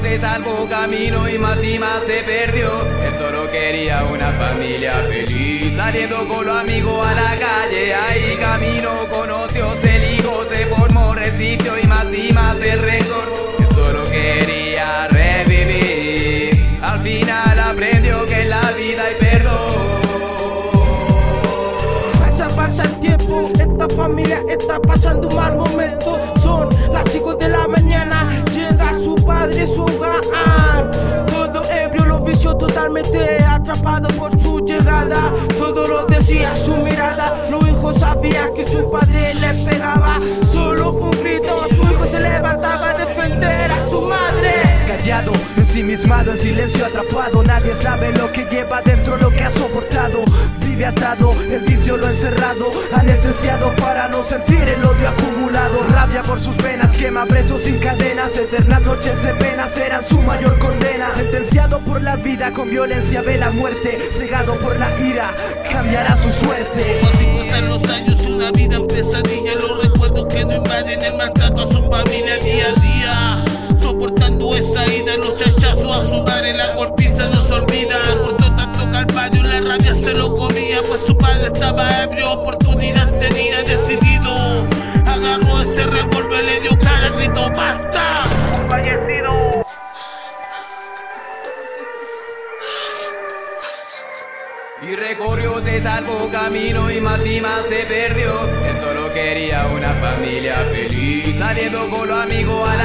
se salvó camino y más y más se perdió. Él solo quería una familia feliz. Saliendo con los amigos a la calle, ahí camino conoció, se ligó, se formó, resistió y más y más el rencor. Él solo quería revivir. Al final aprendió que en la vida hay perdón. Pasa, pasa el tiempo, esta familia está pasando un mal momento. Son las 5 de la mañana, atrapado por su llegada. Todo lo decía su mirada. Los hijos sabía que su padre le pegaba. Solo un grito, su hijo se levantaba a defender a su madre. Callado, ensimismado, en silencio atrapado Nadie sabe lo que lleva dentro, lo Anestesiado para no sentir el odio acumulado Rabia por sus venas, quema presos sin cadenas Eternas noches de penas eran su mayor condena Sentenciado por la vida, con violencia ve la muerte Cegado por la ira, cambiará su suerte Como así pasan los años, una vida en pesadilla. Los recuerdos que no invaden el maltrato a su familia día a día. Soportando esa ida, los chachazos a su madre, la golpiza no se olvida. Soportó tanto calvario, la rabia se lo comía, pues su padre estaba ebrio. Oportunidad tenía decidido. Agarró ese revólver, le dio cara, gritó basta. Fallecido. Y recorrió, se salvó camino y más y más se perdió. Él solo quería una familia feliz. Saliendo con los amigos a la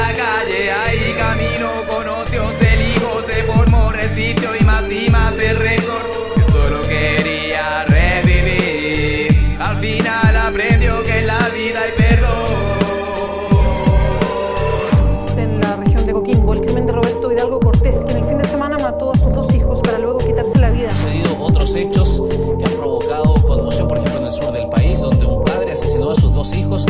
hechos que han provocado conmoción, por ejemplo, en el sur del país, donde un padre asesinó a sus dos hijos